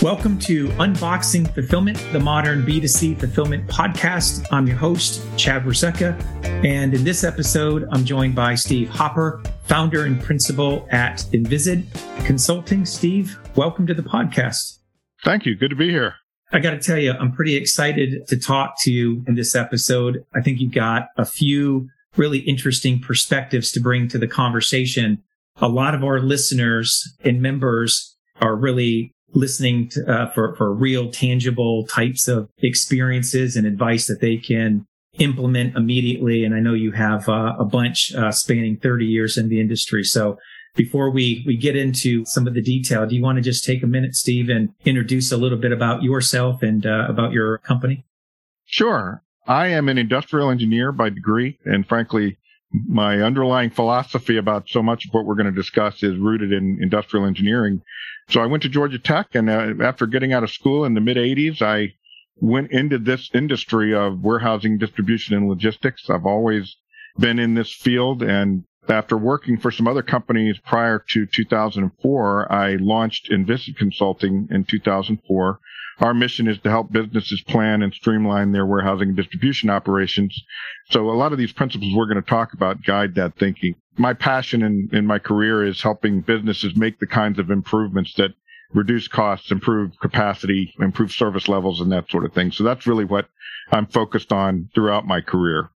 Welcome to Unboxing Fulfillment, the modern B2C fulfillment podcast. I'm your host, Chad Rusecka. And in this episode, I'm joined by Steve Hopper, founder and principal at Inviscid Consulting. Steve, welcome to the podcast. Thank you. Good to be here. I got to tell you, I'm pretty excited to talk to you in this episode. I think you've got a few really interesting perspectives to bring to the conversation. A lot of our listeners and members are really listening to, uh, for, for real tangible types of experiences and advice that they can implement immediately. And I know you have uh, a bunch uh, spanning 30 years in the industry. So before we, we get into some of the detail, do you want to just take a minute, Steve, and introduce a little bit about yourself and uh, about your company? Sure. I am an industrial engineer by degree. And frankly, my underlying philosophy about so much of what we're going to discuss is rooted in industrial engineering. So I went to Georgia Tech, and uh, after getting out of school in the mid 80s, I went into this industry of warehousing, distribution, and logistics. I've always been in this field, and after working for some other companies prior to 2004, I launched Inviscid Consulting in 2004. Our mission is to help businesses plan and streamline their warehousing and distribution operations. So a lot of these principles we're going to talk about guide that thinking. My passion in, in my career is helping businesses make the kinds of improvements that reduce costs, improve capacity, improve service levels, and that sort of thing. So that's really what I'm focused on throughout my career.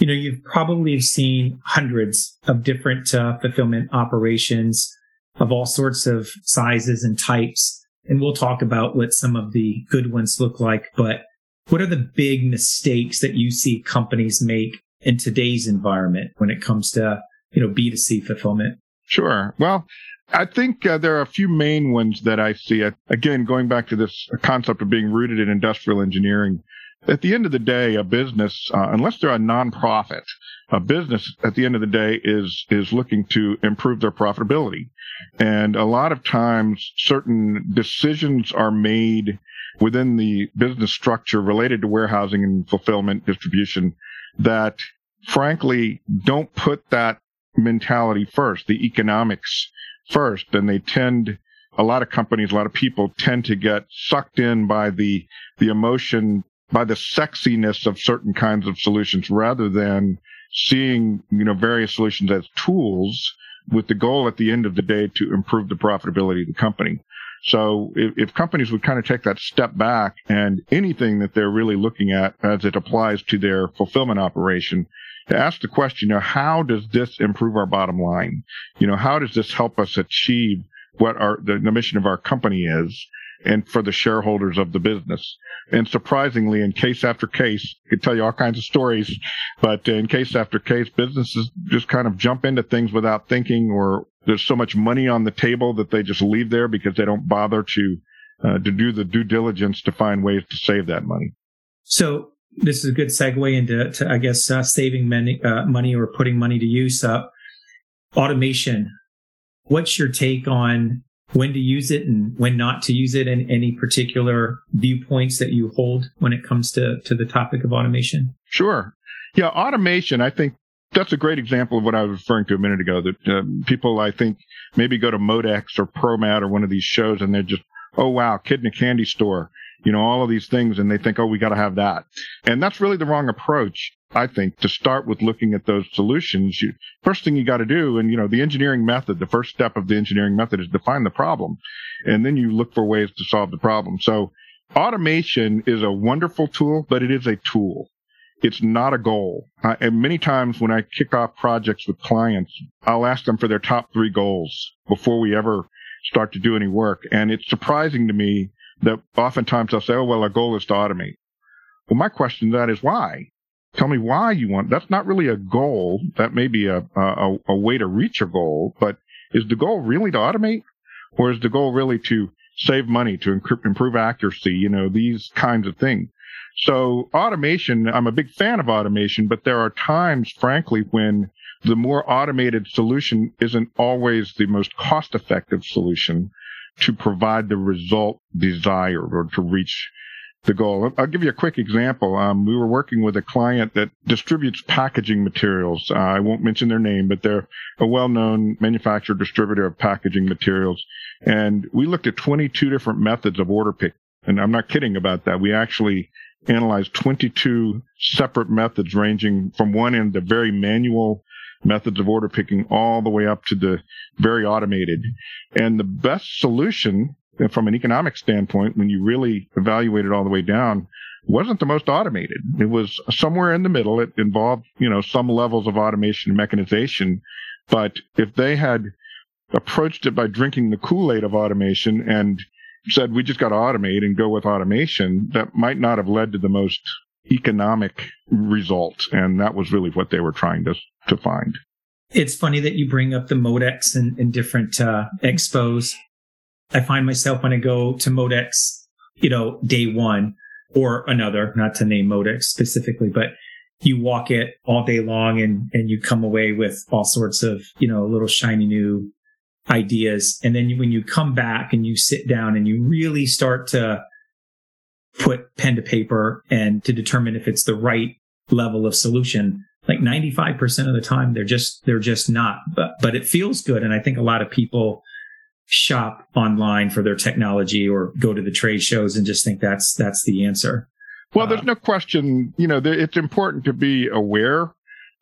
You know, you've probably seen hundreds of different uh, fulfillment operations of all sorts of sizes and types. And we'll talk about what some of the good ones look like. But what are the big mistakes that you see companies make in today's environment when it comes to, you know, B2C fulfillment? Sure. Well, I think uh, there are a few main ones that I see. Again, going back to this concept of being rooted in industrial engineering, at the end of the day, a business, uh, unless they're a nonprofit, a business at the end of the day is is looking to improve their profitability. And a lot of times certain decisions are made within the business structure related to warehousing and fulfillment distribution that frankly don't put that mentality first, the economics first. And they tend, a lot of companies, a lot of people tend to get sucked in by the, the emotion, by the sexiness of certain kinds of solutions rather than seeing, you know, various solutions as tools with the goal at the end of the day to improve the profitability of the company. So if, if, companies would kind of take that step back and anything that they're really looking at as it applies to their fulfillment operation, to ask the question, you know, how does this improve our bottom line? You know, how does this help us achieve what our, the, the mission of our company is? And for the shareholders of the business. And surprisingly, in case after case, I could tell you all kinds of stories, but in case after case, businesses just kind of jump into things without thinking, or there's so much money on the table that they just leave there because they don't bother to uh, to do the due diligence to find ways to save that money. So this is a good segue into, to, I guess, uh, saving money, uh, money or putting money to use. Uh, automation. What's your take on when to use it and when not to use it and any particular viewpoints that you hold when it comes to, to the topic of automation? Sure. Yeah, automation, I think that's a great example of what I was referring to a minute ago that uh, people, I think, maybe go to Modex or ProMat or one of these shows and they're just, oh, wow, kid in a candy store, you know, all of these things. And they think, oh, we got to have that. And that's really the wrong approach. I think, to start with looking at those solutions, you, first thing you got to do, and you know, the engineering method, the first step of the engineering method is define the problem. And then you look for ways to solve the problem. So automation is a wonderful tool, but it is a tool. It's not a goal. And many times when I kick off projects with clients, I'll ask them for their top three goals before we ever start to do any work. And it's surprising to me that oftentimes they'll say, oh, well, our goal is to automate. Well, my question to that is why? Tell me why you want. That's not really a goal. That may be a, a, a way to reach a goal, but is the goal really to automate, or is the goal really to save money, to improve accuracy? You know, these kinds of things. So automation, I'm a big fan of automation, but there are times, frankly, when the more automated solution isn't always the most cost effective solution to provide the result desired or to reach the goal. I'll give you a quick example. Um, we were working with a client that distributes packaging materials. Uh, I won't mention their name, but they're a well-known manufacturer distributor of packaging materials. And we looked at 22 different methods of order pick. And I'm not kidding about that. We actually analyzed 22 separate methods ranging from one end, the very manual methods of order picking all the way up to the very automated. And the best solution from an economic standpoint, when you really evaluate it all the way down, wasn't the most automated. It was somewhere in the middle. It involved, you know, some levels of automation and mechanization. But if they had approached it by drinking the Kool-Aid of automation and said, we just got to automate and go with automation, that might not have led to the most economic results. And that was really what they were trying to, to find. It's funny that you bring up the Modex and, and different uh, expos. I find myself when I go to Modex, you know, day one or another, not to name Modex specifically, but you walk it all day long and, and you come away with all sorts of, you know, little shiny new ideas. And then when you come back and you sit down and you really start to put pen to paper and to determine if it's the right level of solution, like 95% of the time, they're just, they're just not, but, but it feels good. And I think a lot of people shop online for their technology or go to the trade shows and just think that's that's the answer. Well, there's uh, no question, you know, it's important to be aware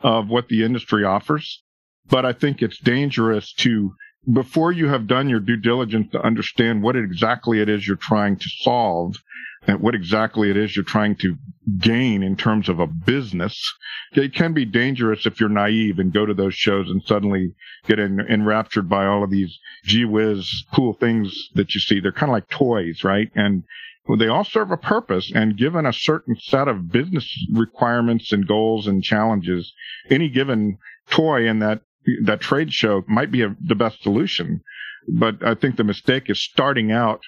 of what the industry offers, but I think it's dangerous to before you have done your due diligence to understand what exactly it is you're trying to solve and what exactly it is you're trying to gain in terms of a business. It can be dangerous if you're naive and go to those shows and suddenly get en- enraptured by all of these gee whiz cool things that you see. They're kind of like toys, right? And they all serve a purpose and given a certain set of business requirements and goals and challenges, any given toy in that that trade show might be a, the best solution. But I think the mistake is starting out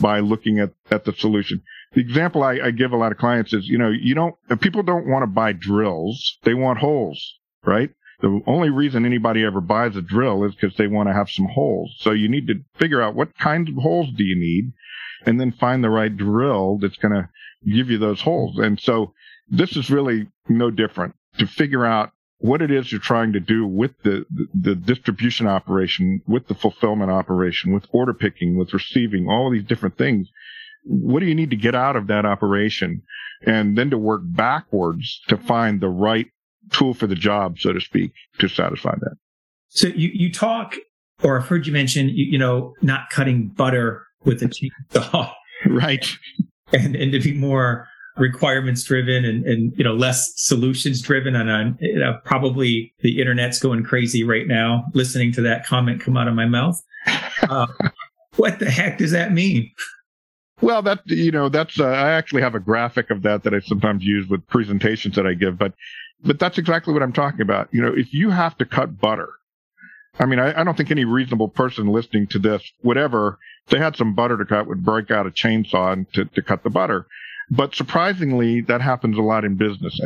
by looking at, at the solution. The example I, I give a lot of clients is, you know, you don't, people don't want to buy drills. They want holes, right? The only reason anybody ever buys a drill is because they want to have some holes. So you need to figure out what kinds of holes do you need and then find the right drill that's going to give you those holes. And so this is really no different to figure out what it is you're trying to do with the, the, the, distribution operation, with the fulfillment operation, with order picking, with receiving, all these different things. What do you need to get out of that operation? And then to work backwards to find the right tool for the job, so to speak, to satisfy that. So you, you talk, or I've heard you mention, you, you know, not cutting butter with a chainsaw. right. And, and to be more requirements driven and, and you know less solutions driven and on you know, probably the internet's going crazy right now listening to that comment come out of my mouth uh, what the heck does that mean well that you know that's uh, i actually have a graphic of that that i sometimes use with presentations that i give but but that's exactly what i'm talking about you know if you have to cut butter I mean, I, I, don't think any reasonable person listening to this, whatever, they had some butter to cut, would break out a chainsaw and to, to cut the butter. But surprisingly, that happens a lot in business.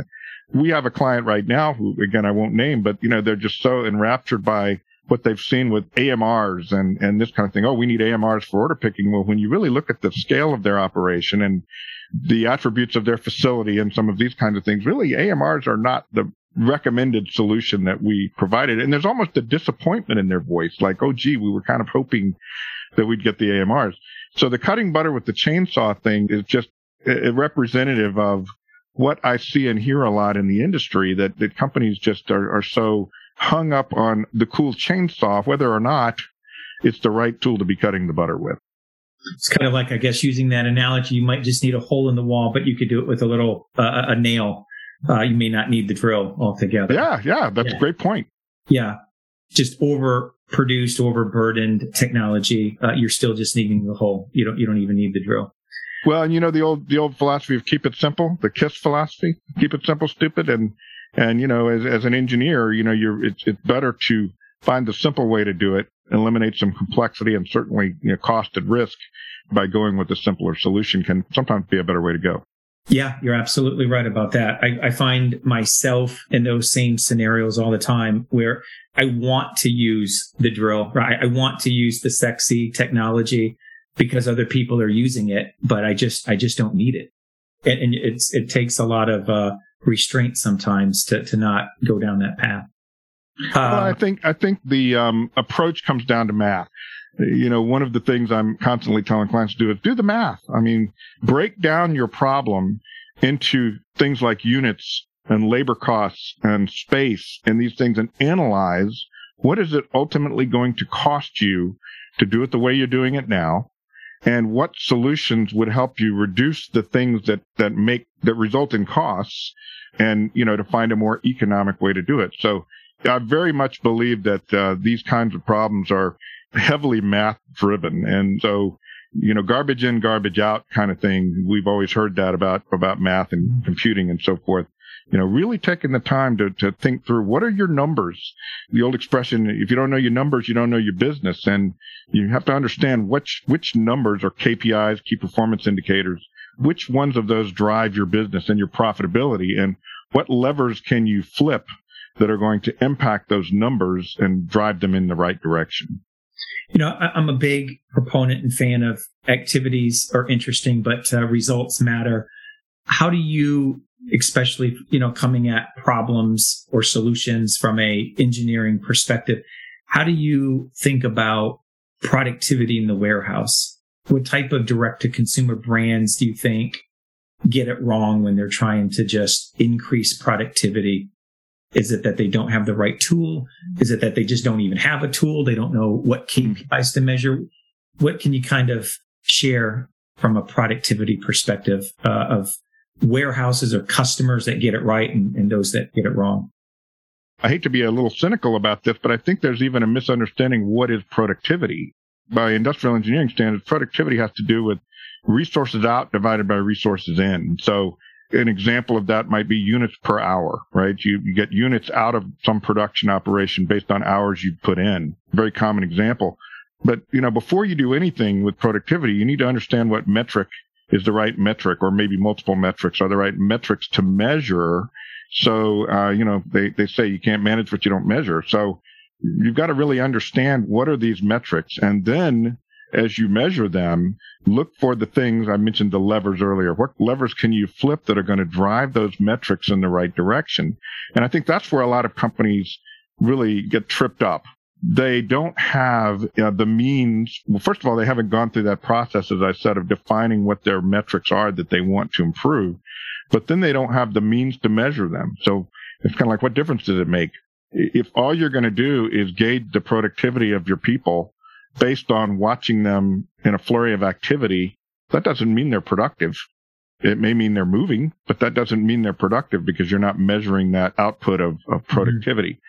We have a client right now who, again, I won't name, but you know, they're just so enraptured by what they've seen with AMRs and, and this kind of thing. Oh, we need AMRs for order picking. Well, when you really look at the scale of their operation and the attributes of their facility and some of these kinds of things, really AMRs are not the recommended solution that we provided. And there's almost a disappointment in their voice, like, oh, gee, we were kind of hoping that we'd get the AMRs. So the cutting butter with the chainsaw thing is just a representative of what I see and hear a lot in the industry that, that companies just are, are so hung up on the cool chainsaw, whether or not it's the right tool to be cutting the butter with. It's kind of like, I guess, using that analogy, you might just need a hole in the wall, but you could do it with a little, uh, a nail. Uh, you may not need the drill altogether. Yeah, yeah, that's yeah. a great point. Yeah. Just overproduced, overburdened technology. Uh, you're still just needing the hole. You don't, you don't even need the drill. Well, and you know the old the old philosophy of keep it simple, the KISS philosophy, keep it simple, stupid, and and you know as as an engineer, you know you're it's it's better to find the simple way to do it, eliminate some complexity and certainly you know, cost and risk by going with a simpler solution can sometimes be a better way to go. Yeah, you're absolutely right about that. I, I, find myself in those same scenarios all the time where I want to use the drill, right? I want to use the sexy technology because other people are using it, but I just, I just don't need it. and, and it's it takes a lot of uh, restraint sometimes to to not go down that path. well, I think I think the um, approach comes down to math. You know, one of the things I'm constantly telling clients to do is do the math. I mean, break down your problem into things like units and labor costs and space and these things and analyze what is it ultimately going to cost you to do it the way you're doing it now and what solutions would help you reduce the things that that make that result in costs and you know to find a more economic way to do it. So i very much believe that uh, these kinds of problems are heavily math driven. And so you know garbage in garbage out kind of thing. We've always heard that about about math and computing and so forth you know, really taking the time to, to think through what are your numbers? The old expression, if you don't know your numbers, you don't know your business. And you have to understand which, which numbers are KPIs, key performance indicators, which ones of those drive your business and your profitability and what levers can you flip that are going to impact those numbers and drive them in the right direction. You know, I'm a big proponent and fan of activities are interesting, but uh, results matter. How do you especially, you know, coming at problems or solutions from a engineering perspective. How do you think about productivity in the warehouse? What type of direct to consumer brands do you think get it wrong when they're trying to just increase productivity? Is it that they don't have the right tool? Is it that they just don't even have a tool? They don't know what KPIs to measure? What can you kind of share from a productivity perspective uh, of warehouses or customers that get it right and, and those that get it wrong. I hate to be a little cynical about this, but I think there's even a misunderstanding what is productivity. By industrial engineering standards, productivity has to do with resources out divided by resources in. So an example of that might be units per hour, right? You, you get units out of some production operation based on hours you put in. Very common example. But, you know, before you do anything with productivity, you need to understand what metric is the right metric or maybe multiple metrics are the right metrics to measure. So, uh, you know, they, they say you can't manage what you don't measure. So you've got to really understand what are these metrics. And then as you measure them, look for the things I mentioned the levers earlier. What levers can you flip that are going to drive those metrics in the right direction? And I think that's where a lot of companies really get tripped up they don't have know, the means. Well, first of all, they haven't gone through that process, as I said, of defining what their metrics are that they want to improve. But then they don't have the means to measure them. So it's kind of like, what difference does it make? If all you're going to do is gauge the productivity of your people based on watching them in a flurry of activity, that doesn't mean they're productive. It may mean they're moving, but that doesn't mean they're productive because you're not measuring that output of, of mm-hmm. productivity.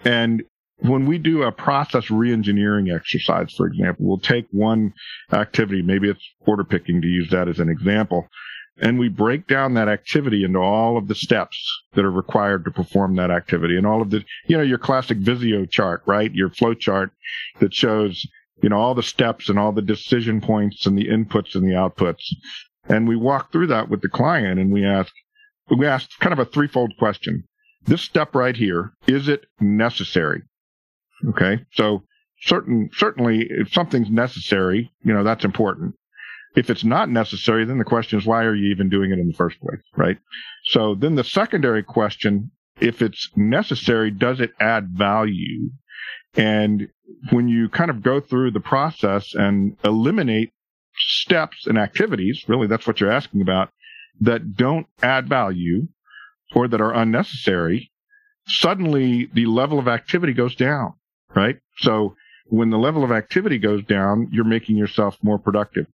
Mm-hmm. And when we do a process reengineering exercise, for example, we'll take one activity, maybe it's order picking to use that as an example, and we break down that activity into all of the steps that are required to perform that activity and all of the, you know, your classic Visio chart, right? Your flow chart that shows, you know, all the steps and all the decision points and the inputs and the outputs. And we walk through that with the client and we ask, we ask kind of a threefold question. This step right here, is it necessary? Okay. So certain, certainly if something's necessary, you know, that's important. If it's not necessary, then the question is, why are you even doing it in the first place? Right. So then the secondary question, if it's necessary, does it add value? And when you kind of go through the process and eliminate steps and activities, really that's what you're asking about, that don't add value or that are unnecessary, suddenly the level of activity goes down right? So when the level of activity goes down, you're making yourself more productive.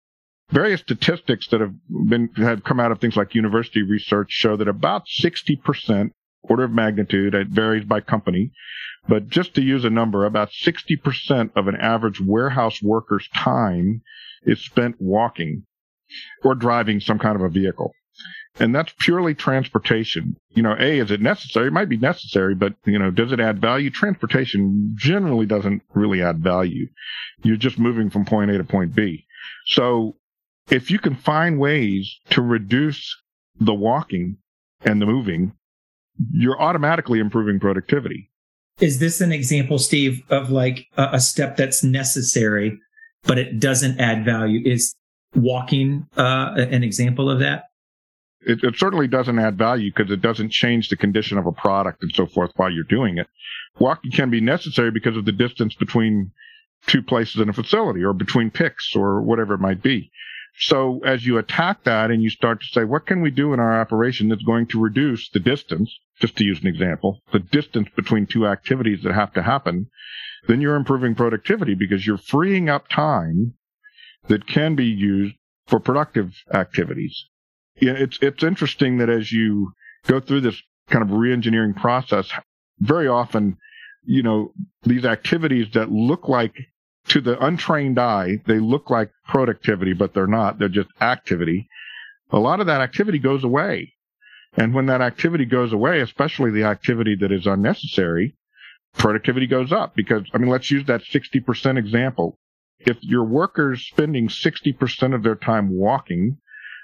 Various statistics that have been have come out of things like university research show that about 60% order of magnitude, it varies by company, but just to use a number, about 60% of an average warehouse worker's time is spent walking or driving some kind of a vehicle and that's purely transportation. You know, A, is it necessary? It might be necessary, but, you know, does it add value? Transportation generally doesn't really add value. You're just moving from point A to point B. So if you can find ways to reduce the walking and the moving, you're automatically improving productivity. Is this an example, Steve, of like a, a step that's necessary, but it doesn't add value? Is walking uh, an example of that? It, it certainly doesn't add value because it doesn't change the condition of a product and so forth while you're doing it. Walking can be necessary because of the distance between two places in a facility or between picks or whatever it might be. So as you attack that and you start to say, what can we do in our operation that's going to reduce the distance, just to use an example, the distance between two activities that have to happen, then you're improving productivity because you're freeing up time that can be used for productive activities. Yeah, it's, it's interesting that as you go through this kind of reengineering process, very often, you know, these activities that look like to the untrained eye, they look like productivity, but they're not. They're just activity. A lot of that activity goes away. And when that activity goes away, especially the activity that is unnecessary, productivity goes up because, I mean, let's use that 60% example. If your workers spending 60% of their time walking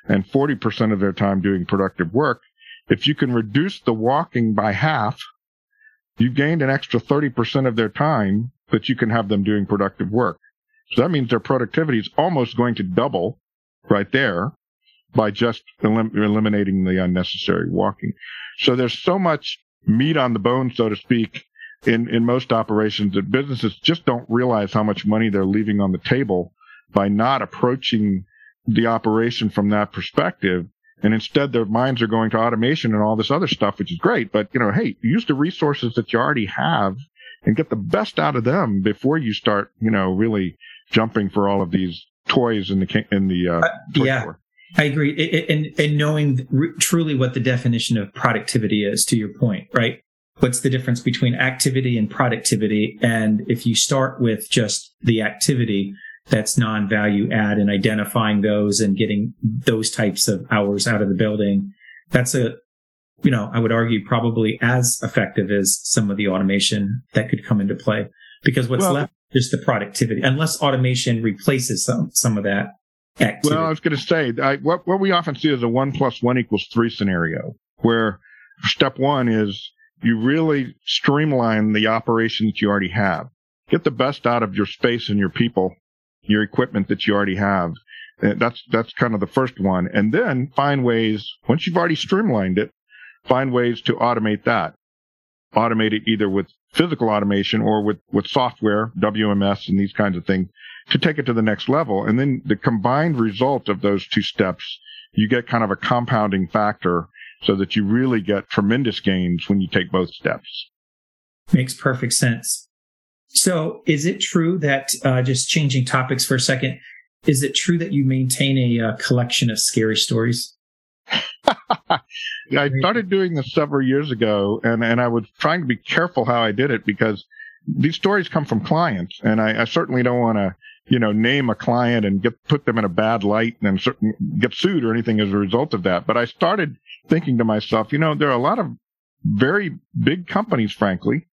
and 40% of their time doing productive work, if you can reduce the walking by half, you've gained an extra 30% of their time that you can have them doing productive work. So that means their productivity is almost going to double right there by just elim- eliminating the unnecessary walking. So there's so much meat on the bone, so to speak, in, in most operations that businesses just don't realize how much money they're leaving on the table by not approaching the operation from that perspective. And instead their minds are going to automation and all this other stuff, which is great. But, you know, hey, use the resources that you already have and get the best out of them before you start, you know, really jumping for all of these toys in the, in the, uh, uh yeah. Store. I agree. And, and knowing truly what the definition of productivity is to your point, right? What's the difference between activity and productivity? And if you start with just the activity, that's non-value add and identifying those and getting those types of hours out of the building. That's a, you know, I would argue probably as effective as some of the automation that could come into play because what's well, left is the productivity unless automation replaces some, some of that activity. Well, I was going to say I, what, what we often see is a one plus one equals three scenario where step one is you really streamline the operation that you already have. Get the best out of your space and your people your equipment that you already have. Uh, that's, that's kind of the first one. And then find ways, once you've already streamlined it, find ways to automate that. Automate it either with physical automation or with, with software, WMS and these kinds of things to take it to the next level. And then the combined result of those two steps, you get kind of a compounding factor so that you really get tremendous gains when you take both steps. Makes perfect sense. So, is it true that uh, just changing topics for a second? Is it true that you maintain a uh, collection of scary stories? I started doing this several years ago, and and I was trying to be careful how I did it because these stories come from clients, and I, I certainly don't want to you know name a client and get put them in a bad light and certain, get sued or anything as a result of that. But I started thinking to myself, you know, there are a lot of very big companies, frankly,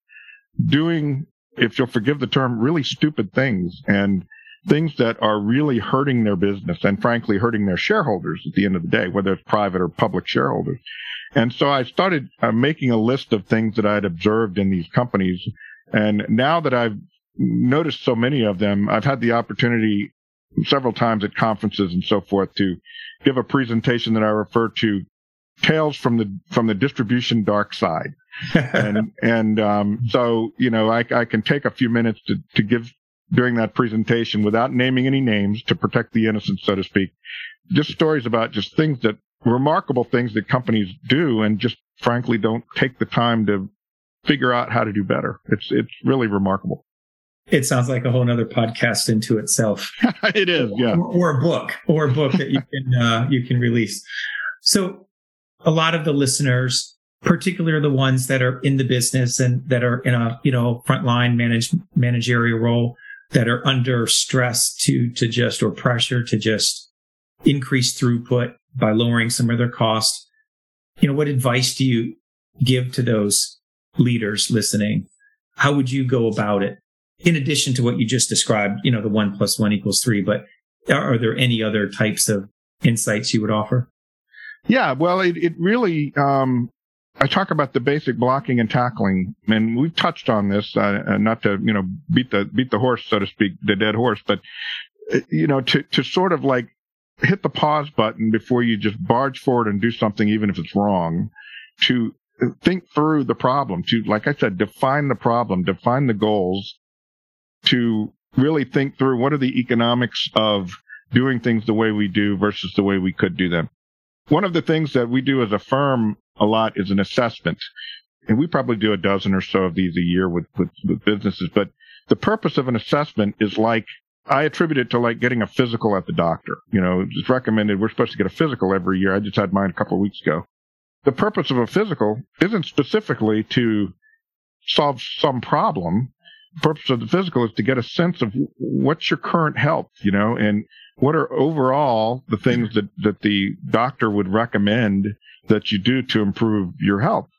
doing if you'll forgive the term, really stupid things and things that are really hurting their business and frankly hurting their shareholders at the end of the day, whether it's private or public shareholders. And so I started uh, making a list of things that I had observed in these companies. And now that I've noticed so many of them, I've had the opportunity several times at conferences and so forth to give a presentation that I refer to tales from the from the distribution dark side and and um, so you know I, I can take a few minutes to to give during that presentation without naming any names to protect the innocent, so to speak. Just stories about just things that remarkable things that companies do and just frankly don't take the time to figure out how to do better. It's it's really remarkable. It sounds like a whole other podcast into itself. it is, yeah. Or, or, a book, or a book that you can uh, you can release. So, a lot of the listeners particularly the ones that are in the business and that are in a you know frontline manage managerial role that are under stress to to just or pressure to just increase throughput by lowering some of their costs. You know what advice do you give to those leaders listening? How would you go about it? In addition to what you just described you know the one plus one equals three but are, are there any other types of insights you would offer? Yeah well it, it really um, I talk about the basic blocking and tackling, and we've touched on this, uh, uh, not to you know beat the beat the horse, so to speak, the dead horse, but uh, you know to to sort of like hit the pause button before you just barge forward and do something, even if it's wrong, to think through the problem, to, like I said, define the problem, define the goals, to really think through what are the economics of doing things the way we do versus the way we could do them. One of the things that we do as a firm a lot is an assessment. And we probably do a dozen or so of these a year with, with, with businesses. But the purpose of an assessment is like I attribute it to like getting a physical at the doctor. You know, it's recommended we're supposed to get a physical every year. I just had mine a couple of weeks ago. The purpose of a physical isn't specifically to solve some problem. The purpose of the physical is to get a sense of what's your current health, you know, and what are overall the things that, that the doctor would recommend that you do to improve your health.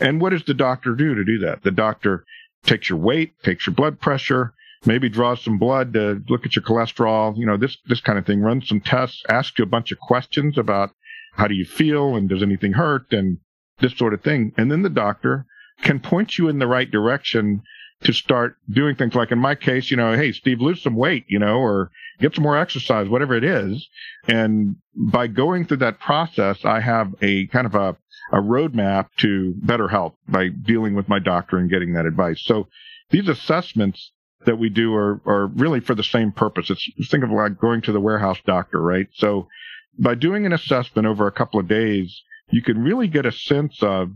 And what does the doctor do to do that? The doctor takes your weight, takes your blood pressure, maybe draws some blood to look at your cholesterol, you know, this, this kind of thing, runs some tests, asks you a bunch of questions about how do you feel and does anything hurt and this sort of thing. And then the doctor can point you in the right direction to start doing things like in my case, you know, hey, Steve, lose some weight, you know, or get some more exercise, whatever it is. And by going through that process, I have a kind of a, a roadmap to better health by dealing with my doctor and getting that advice. So these assessments that we do are, are really for the same purpose. It's think of like going to the warehouse doctor, right? So by doing an assessment over a couple of days, you can really get a sense of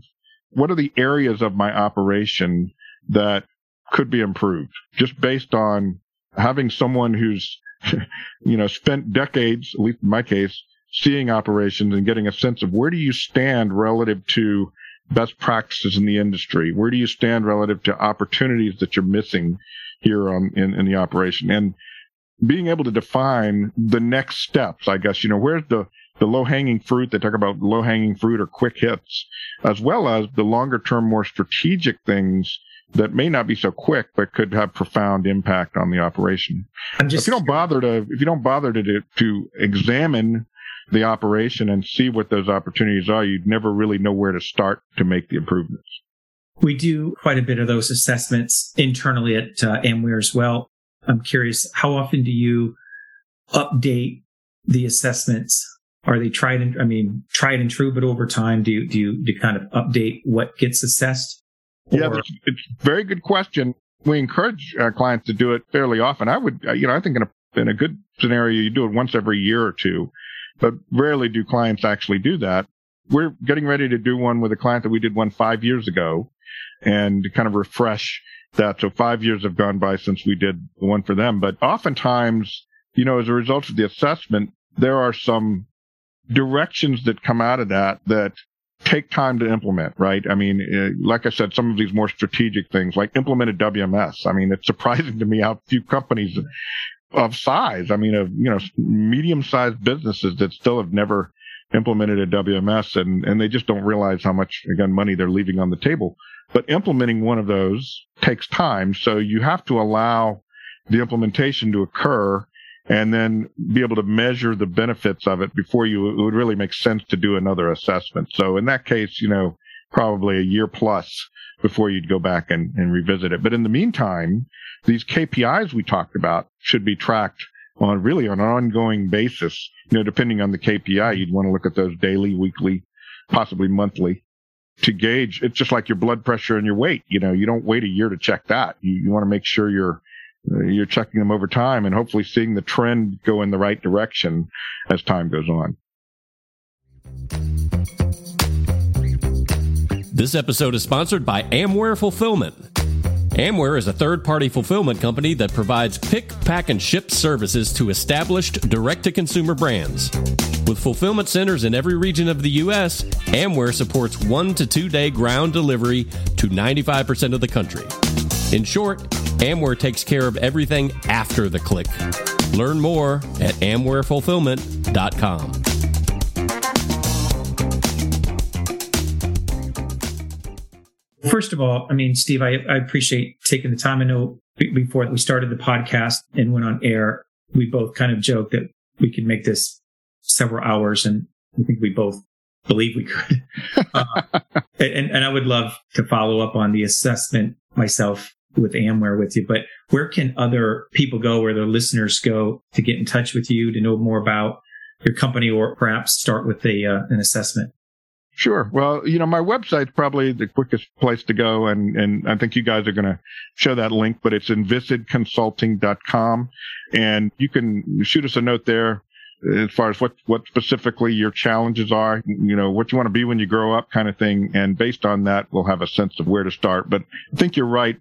what are the areas of my operation that could be improved just based on having someone who's, you know, spent decades, at least in my case, seeing operations and getting a sense of where do you stand relative to best practices in the industry? Where do you stand relative to opportunities that you're missing here in, in the operation? And being able to define the next steps, I guess, you know, where's the, the low hanging fruit? They talk about low hanging fruit or quick hits, as well as the longer term, more strategic things that may not be so quick, but could have profound impact on the operation. Just, if you don't bother to, if you don't bother to, to examine the operation and see what those opportunities are, you'd never really know where to start to make the improvements. We do quite a bit of those assessments internally at uh, Amware as well. I'm curious, how often do you update the assessments? Are they tried and, I mean, tried and true, but over time, do you, do you, do you kind of update what gets assessed? Yeah, it's, it's a very good question. We encourage our clients to do it fairly often. I would, uh, you know, I think in a, in a good scenario, you do it once every year or two, but rarely do clients actually do that. We're getting ready to do one with a client that we did one five years ago and kind of refresh that. So five years have gone by since we did the one for them, but oftentimes, you know, as a result of the assessment, there are some directions that come out of that that take time to implement, right? I mean, uh, like I said, some of these more strategic things, like implemented WMS. I mean, it's surprising to me how few companies of size, I mean, of, you know, medium sized businesses that still have never implemented a WMS and, and they just don't realize how much, again, money they're leaving on the table. But implementing one of those takes time. So you have to allow the implementation to occur and then be able to measure the benefits of it before you it would really make sense to do another assessment. So in that case, you know, probably a year plus before you'd go back and, and revisit it. But in the meantime, these KPIs we talked about should be tracked on really on an ongoing basis. You know, depending on the KPI, you'd want to look at those daily, weekly, possibly monthly to gauge. It's just like your blood pressure and your weight. You know, you don't wait a year to check that. You, you want to make sure you're Uh, you're checking them over time and hopefully seeing the trend go in the right direction as time goes on. This episode is sponsored by Amware Fulfillment. Amware is a third party fulfillment company that provides pick, pack, and ship services to established direct to consumer brands. With fulfillment centers in every region of the U.S., Amware supports one to two day ground delivery to 95% of the country. In short, Amware takes care of everything after the click. Learn more at amwarefulfillment.com. First of all, I mean, Steve, I, I appreciate taking the time. I know before we started the podcast and went on air, we both kind of joked that we could make this several hours, and I think we both believe we could. uh, and, and I would love to follow up on the assessment myself with Amware with you, but where can other people go, where their listeners go to get in touch with you, to know more about your company or perhaps start with a, uh, an assessment? Sure. Well, you know, my website's probably the quickest place to go. And, and I think you guys are going to show that link, but it's inviscidconsulting.com and you can shoot us a note there as far as what, what specifically your challenges are, you know, what you want to be when you grow up kind of thing. And based on that, we'll have a sense of where to start. But I think you're right.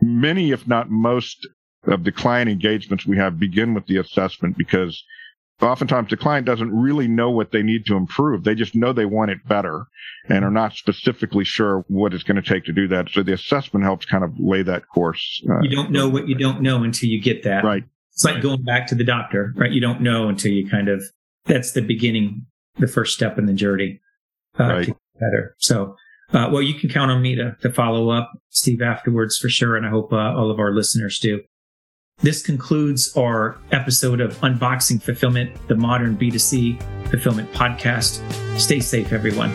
Many, if not most of the client engagements we have begin with the assessment because oftentimes the client doesn't really know what they need to improve. They just know they want it better and are not specifically sure what it's going to take to do that. So the assessment helps kind of lay that course. Uh, you don't know what you don't know until you get that. Right. It's like going back to the doctor, right? You don't know until you kind of, that's the beginning, the first step in the journey uh, right. to get better. So, uh, well, you can count on me to, to follow up, Steve, afterwards for sure. And I hope uh, all of our listeners do. This concludes our episode of Unboxing Fulfillment, the modern B2C fulfillment podcast. Stay safe, everyone.